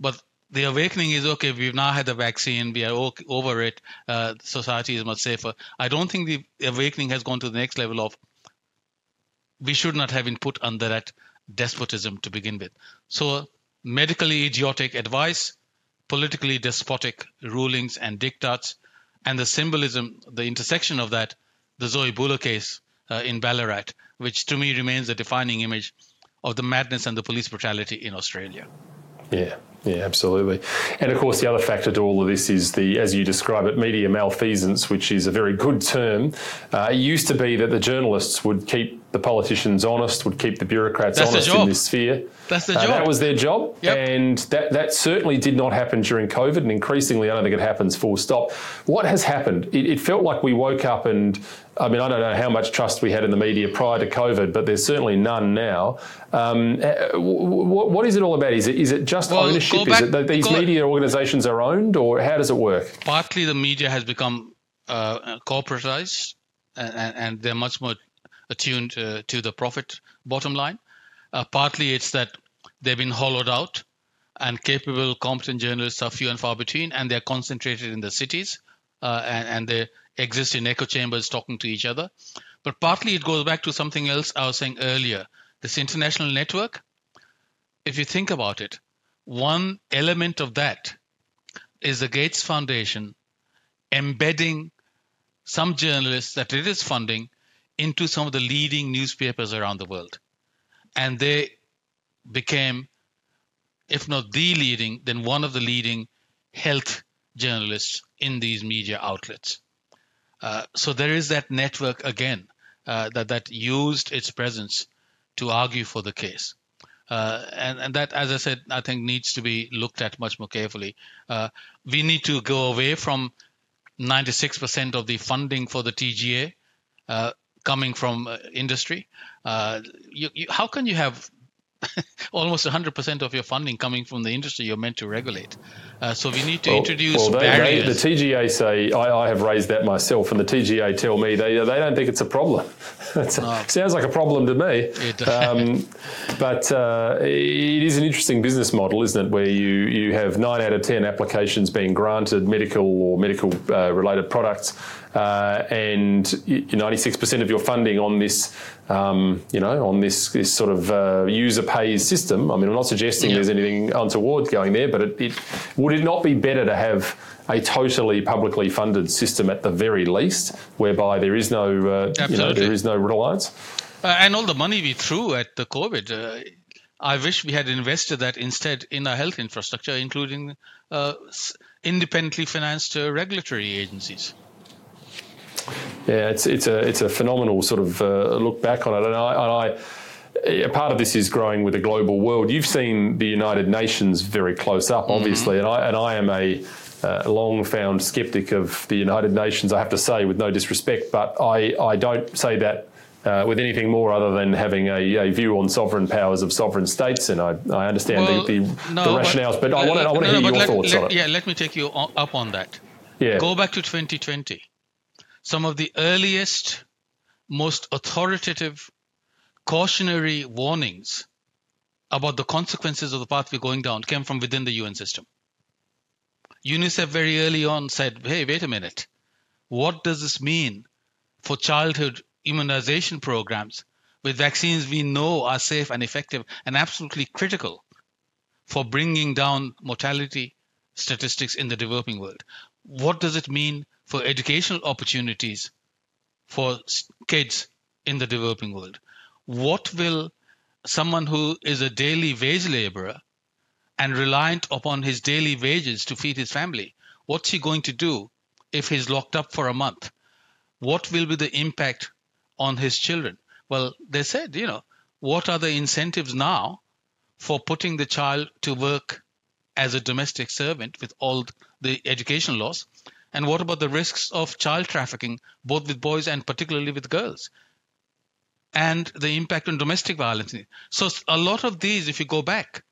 but the awakening is okay. We've now had the vaccine. We are over it. Uh, society is much safer. I don't think the awakening has gone to the next level of we should not have been put under that despotism to begin with. So, medically idiotic advice, politically despotic rulings and diktats, and the symbolism, the intersection of that, the Zoe Buhler case uh, in Ballarat, which to me remains a defining image of the madness and the police brutality in Australia.
Yeah, yeah, absolutely. And of course, the other factor to all of this is the, as you describe it, media malfeasance, which is a very good term. Uh, it used to be that the journalists would keep the politicians honest, would keep the bureaucrats
That's
honest in this sphere.
That's the
uh,
job.
That was their job,
yep.
and that that certainly did not happen during COVID, and increasingly, I don't think it happens. Full stop. What has happened? It, it felt like we woke up and. I mean, I don't know how much trust we had in the media prior to COVID, but there's certainly none now. Um, uh, what, what is it all about? Is it is it just
well,
ownership?
Back,
is it that these media organisations are owned, or how does it work?
Partly, the media has become uh, corporatized, and, and, they're much more attuned uh, to the profit bottom line. Uh, partly, it's that they've been hollowed out, and capable, competent journalists are few and far between, and they're concentrated in the cities, uh, and, and they exist in echo chambers talking to each other. But partly, it goes back to something else I was saying earlier. This international network. If you think about it, one element of that is the Gates Foundation embedding some journalists that it is funding into some of the leading newspapers around the world. And they became, if not the leading, then one of the leading health journalists in these media outlets. Uh, so there is that network again uh, that that used its presence to argue for the case, uh, and and that, as I said, I think needs to be looked at much more carefully. Uh, we need to go away from 96% of the funding for the TGA uh, coming from uh, industry. Uh, you, you, how can you have almost 100% of your funding coming from the industry you're meant to regulate. Uh, so we need to
well,
introduce
well, they,
barriers.
They, the TGA say, I, I, have raised that myself, and the TGA tell me they, they don't think it's a problem. it sounds like a problem to me. um, but uh, it is an interesting business model, isn't it, where you, you have 9 out of 10 applications being granted medical or medical uh, related products uh, and 96% of your funding on this, um, you know, on this, this sort of uh, user pays system. I mean, I'm not suggesting yeah. there's anything untoward going there, but it, it, would it not be better to have a totally publicly funded system at the very least, whereby there is no, uh, you know, there is no reliance?
Uh, and all the money we threw at the COVID. Uh, I wish we had invested that instead in our health infrastructure, including uh, independently financed regulatory agencies.
Yeah, it's it's a it's a phenomenal sort of uh, look back on it, and I, and I part of this is growing with a global world. You've seen the United Nations very close up, obviously, mm-hmm. and I and I am a uh, long found skeptic of the United Nations. I have to say, with no disrespect, but I I don't say that. Uh, with anything more other than having a, a, view on sovereign powers of sovereign states, and I, I understand
well,
the, the, no, the, rationales, but, but I want to I want to
no,
hear your
let,
thoughts
let,
on it.
Yeah, let me take you up on that.
Yeah.
Go back to 2020 some of the earliest, most authoritative, cautionary warnings about the consequences of the path we're going down came from within the UN system. UNICEF very early on said, hey, wait a minute. What does this mean for childhood immunization programs with vaccines we know are safe and effective and absolutely critical for bringing down mortality statistics in the developing world? What does it mean for educational opportunities for kids in the developing world. What will someone who is a daily wage laborer and reliant upon his daily wages to feed his family, what's he going to do if he's locked up for a month? What will be the impact on his children? Well, they said, you know, what are the incentives now for putting the child to work as a domestic servant with all the education laws? And what about the risks of child trafficking, both with boys and particularly with girls? And the impact on domestic violence. So, a lot of these, if you go back,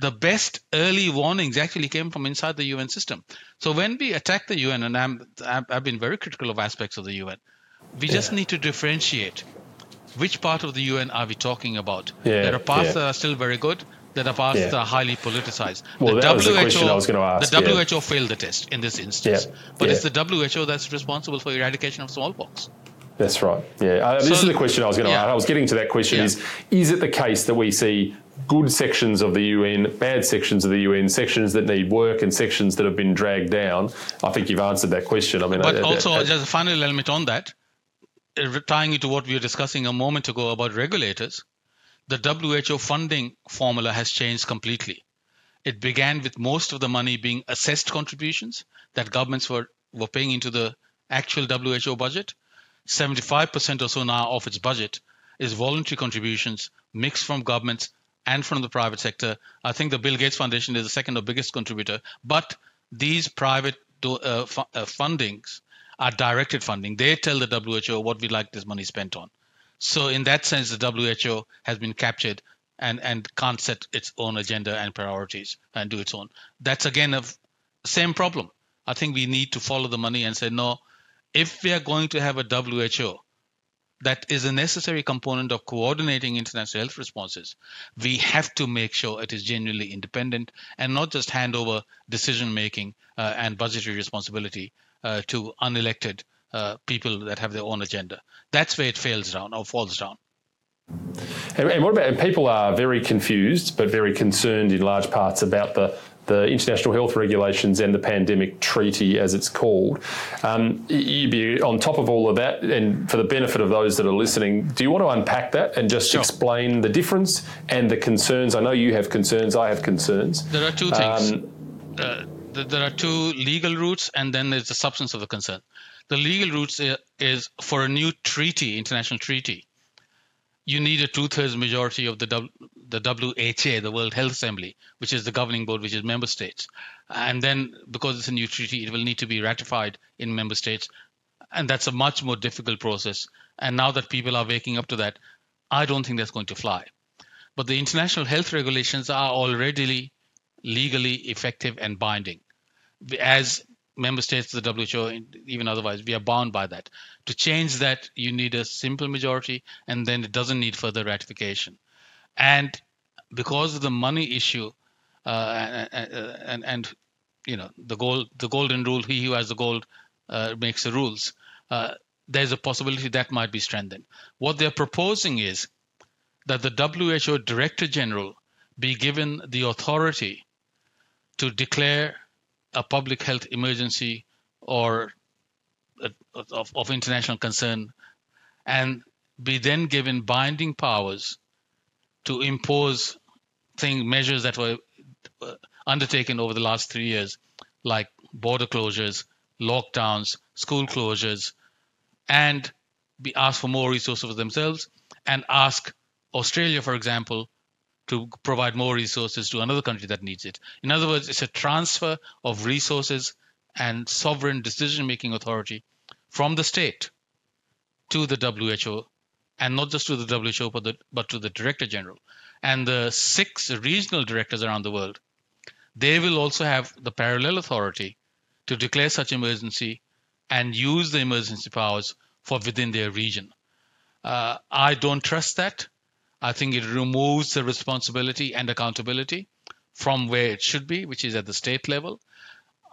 the best early warnings actually came from inside the UN system. So, when we attack the UN, and I'm, I've been very critical of aspects of the UN, we yeah. just need to differentiate which part of the UN are we talking about?
Yeah,
there are parts
yeah.
that are still very good, that are parts yeah. are highly politicized.
Well, the that WHO, was the question I was going to ask.
The WHO yeah. failed the test in this instance, yeah. but it's the WHO that's responsible for eradication of smallpox.
That's right. Yeah, uh, this is the question I was going to ask. I was getting to that question: is is it the case that we see good sections of the UN, bad sections of the UN, sections that need work, and sections that have been dragged down? I think you've answered that question. I mean,
but
I,
also, I, just a final element on that, uh, tying it to what we were discussing a moment ago about regulators the WHO funding formula has changed completely. It began with most of the money being assessed contributions that governments were, were paying into the actual WHO budget. 75% or so now of its budget is voluntary contributions mixed from governments and from the private sector. I think the Bill Gates Foundation is the second or biggest contributor, but these private uh, fu- uh, fundings are directed funding. They tell the WHO what we'd like this money spent on. So in that sense, the WHO has been captured and, and can't set its own agenda and priorities and do its own. That's again a same problem. I think we need to follow the money and say no. If we are going to have a WHO that is a necessary component of coordinating international health responses, we have to make sure it is genuinely independent and not just hand over decision making uh, and budgetary responsibility uh, to unelected uh, people that have their own agenda. That's where it fails down or falls down.
And, and what about and people are very confused but very concerned in large parts about the the international health regulations and the pandemic treaty, as it's called. Um, you'd be on top of all of that, and for the benefit of those that are listening, do you want to unpack that and just sure. explain the difference and the concerns? I know you have concerns, I have concerns.
There are two things. Um, uh, there are two legal routes, and then there's the substance of the concern. The legal route is for a new treaty, international treaty. You need a two-thirds majority of the the WHA, the World Health Assembly, which is the governing board, which is member states, and then because it's a new treaty, it will need to be ratified in member states, and that's a much more difficult process. And now that people are waking up to that, I don't think that's going to fly. But the international health regulations are already legally effective and binding. As member states of the WHO, even otherwise, we are bound by that. To change that, you need a simple majority, and then it doesn't need further ratification. And because of the money issue, uh, and, and, and you know the gold, the golden rule: he who has the gold uh, makes the rules. Uh, there's a possibility that might be strengthened. What they're proposing is that the WHO Director General be given the authority to declare a public health emergency or a, of, of international concern and be then given binding powers to impose thing measures that were uh, undertaken over the last three years, like border closures, lockdowns, school closures, and be asked for more resources for themselves and ask Australia, for example, to provide more resources to another country that needs it. In other words, it's a transfer of resources and sovereign decision making authority from the state to the WHO, and not just to the WHO, but, the, but to the Director General. And the six regional directors around the world, they will also have the parallel authority to declare such emergency and use the emergency powers for within their region. Uh, I don't trust that. I think it removes the responsibility and accountability from where it should be, which is at the state level.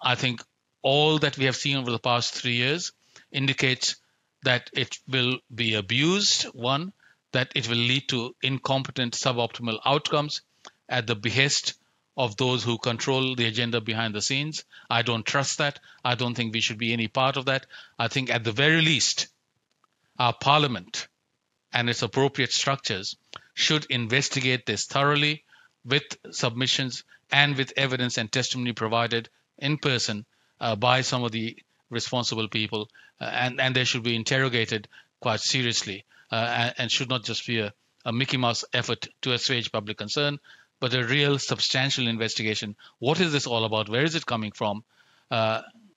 I think all that we have seen over the past three years indicates that it will be abused, one, that it will lead to incompetent, suboptimal outcomes at the behest of those who control the agenda behind the scenes. I don't trust that. I don't think we should be any part of that. I think, at the very least, our parliament and its appropriate structures should investigate this thoroughly with submissions and with evidence and testimony provided in person uh, by some of the responsible people, uh, and, and they should be interrogated quite seriously uh, and, and, should not just be a, a Mickey Mouse effort to assuage public concern, but a real substantial investigation. What is this all about? Where is it coming from?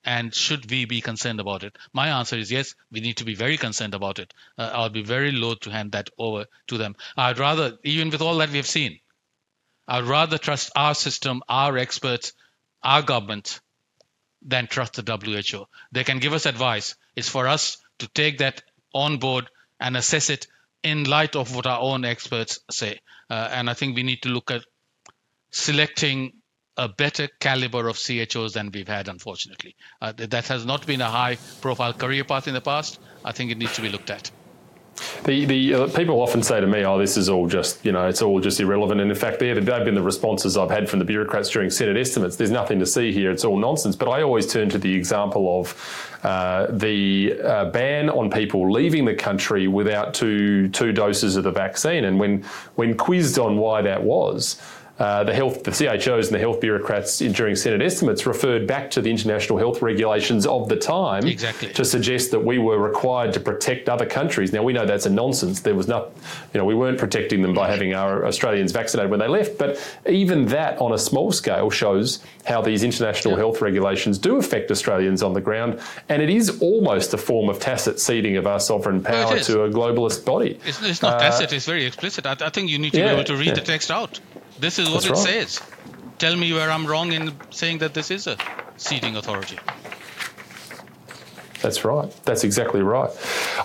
And should we be concerned about it? My answer is yes, we need to be very concerned about it. Uh, I'll be very loath to hand that over to them. I'd rather, even with all that we have seen, I'd rather trust our system, our experts, our government, than trust the WHO. They can give us advice. It's for us to take that on board and assess it in light of what our own experts say. Uh, and I think we need to look at selecting a better caliber of CHOs than we've had, unfortunately. Uh, that has not been a high profile career path in the past. I think it needs to be looked at.
The the uh, people often say to me, "Oh, this is all just you know, it's all just irrelevant." And in fact, they've been the responses I've had from the bureaucrats during Senate estimates. There's nothing to see here; it's all nonsense. But I always turn to the example of uh, the uh, ban on people leaving the country without two two doses of the vaccine. And when when quizzed on why that was. Uh, the health, the CHOs and the health bureaucrats in, during Senate estimates referred back to the international health regulations of the time
exactly.
to suggest that we were required to protect other countries. Now we know that's a nonsense. There was not, you know, we weren't protecting them by having our Australians vaccinated when they left. But even that, on a small scale, shows how these international yeah. health regulations do affect Australians on the ground, and it is almost a form of tacit ceding of our sovereign power to a globalist body.
It's, it's not uh, tacit; it's very explicit. I, I, think you need to yeah, be able to read yeah. the text out. This is what That's it right. says. Tell me where I'm wrong in saying that this is a ceding authority.
That's right. That's exactly right.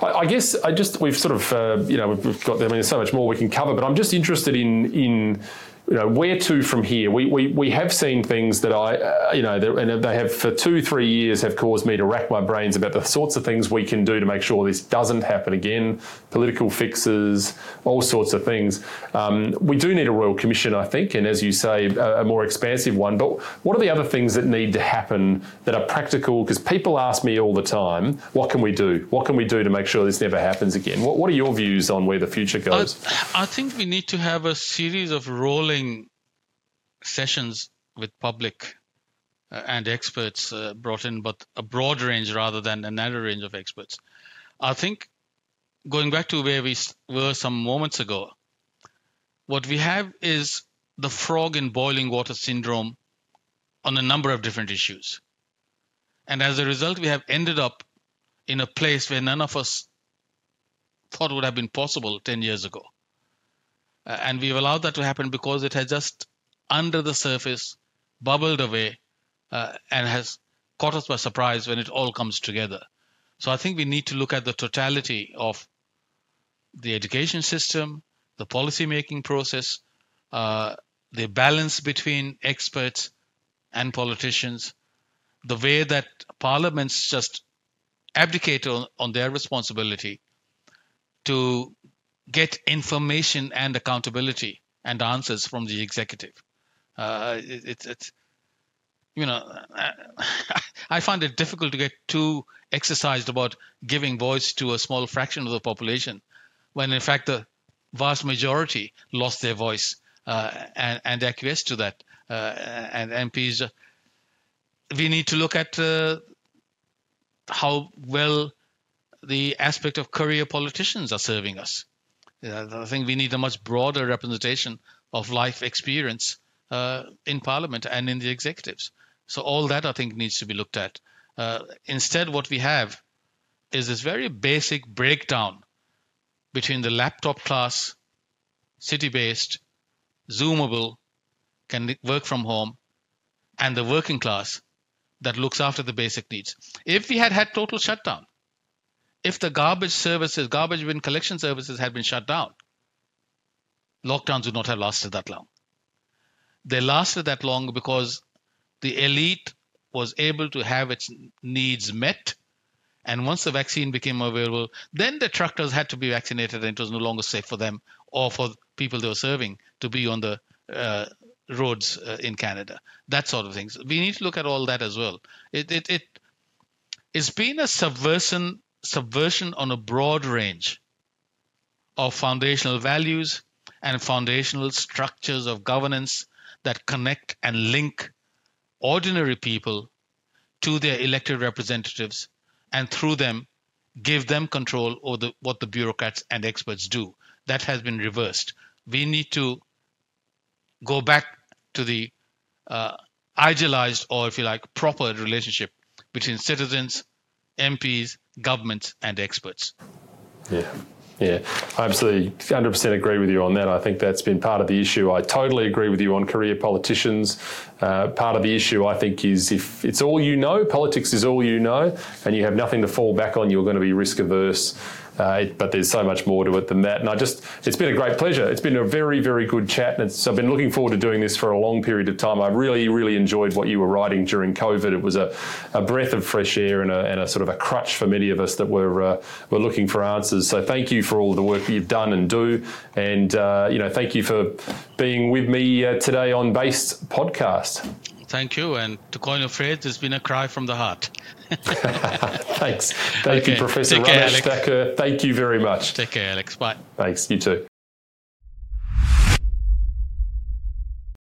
I, I, guess I just we've sort of uh, you know we've got I mean there's so much more we can cover, but I'm just interested in in you know, where to from here? We, we, we have seen things that I, uh, you know, and they have for two, three years have caused me to rack my brains about the sorts of things we can do to make sure this doesn't happen again. Political fixes, all sorts of things. Um, we do need a royal commission, I think, and as you say, a, a, more expansive one. But what are the other things that need to happen that are practical? Because people ask me all the time, what can we do? What can we do to make sure this never happens again? What, what are your views on where the future goes?
I, I think we need to have a series of rolling sessions with public uh, and experts uh, brought in, but a broad range rather than a narrow range of experts. I think going back to where we were some moments ago, what we have is the frog in boiling water syndrome on a number of different issues. And as a result, we have ended up in a place where none of us thought would have been possible 10 years ago. Uh, and we've allowed that to happen because it has just under the surface bubbled away uh, and has caught us by surprise when it all comes together. So I think we need to look at the totality of the education system, the policy making process, uh, the balance between experts and politicians, the way that parliaments just abdicate on, on their responsibility to get information and accountability and answers from the executive. Uh, it, it's, it's, you know, I find it difficult to get too exercised about giving voice to a small fraction of the population, when in fact the vast majority lost their voice uh, and, and acquiesced to that. Uh, and MPs, uh, we need to look at uh, how well the aspect of career politicians are serving us. I think we need a much broader representation of life experience uh, in Parliament and in the executives. So all that I think needs to be looked at. Uh, instead, what we have is this very basic breakdown between the laptop class, city-based, zoomable, can work from home, and the working class that looks after the basic needs. If we had had total shutdown, if the garbage services, garbage bin collection services had been shut down, lockdowns would not have lasted that long. They lasted that long because the elite was able to have its needs met. And once the vaccine became available, then the truckers had to be vaccinated and it was no longer safe for them or for people they were serving to be on the uh, roads uh, in Canada. That sort of things. We need to look at all that as well. It, it, it, it's been a subversion subversion on a broad range of foundational values and foundational structures of governance that connect and link ordinary people to their elected representatives and through them give them control over the, what the bureaucrats and experts do. That has been reversed. We need to go back to the uh, idealized or, if you like, proper relationship between citizens, MPs, governments, and experts.
Yeah. Yeah, I absolutely 100% agree with you on that. I think that's been part of the issue. I totally agree with you on career politicians. Uh, part of the issue, I think, is if it's all you know, politics is all you know, and you have nothing to fall back on, you're going to be risk averse. Uh, but there's so much more to it than that. And I just, it's been a great pleasure. It's been a very, very good chat. And I've been looking forward to doing this for a long period of time. I really, really enjoyed what you were writing during COVID. It was a, a breath of fresh air and a, and a, sort of a crutch for many of us that were, uh, were looking for answers. So thank you for all the work that you've done and do. And, uh, you know, thank you for being with me uh, today on Based Podcast.
Thank you. And to coin a phrase, it's been a cry from the heart.
Thanks. Thank okay. you, Professor Ramesh. Thank you very much.
Take care, Alex. Bye.
Thanks. You too.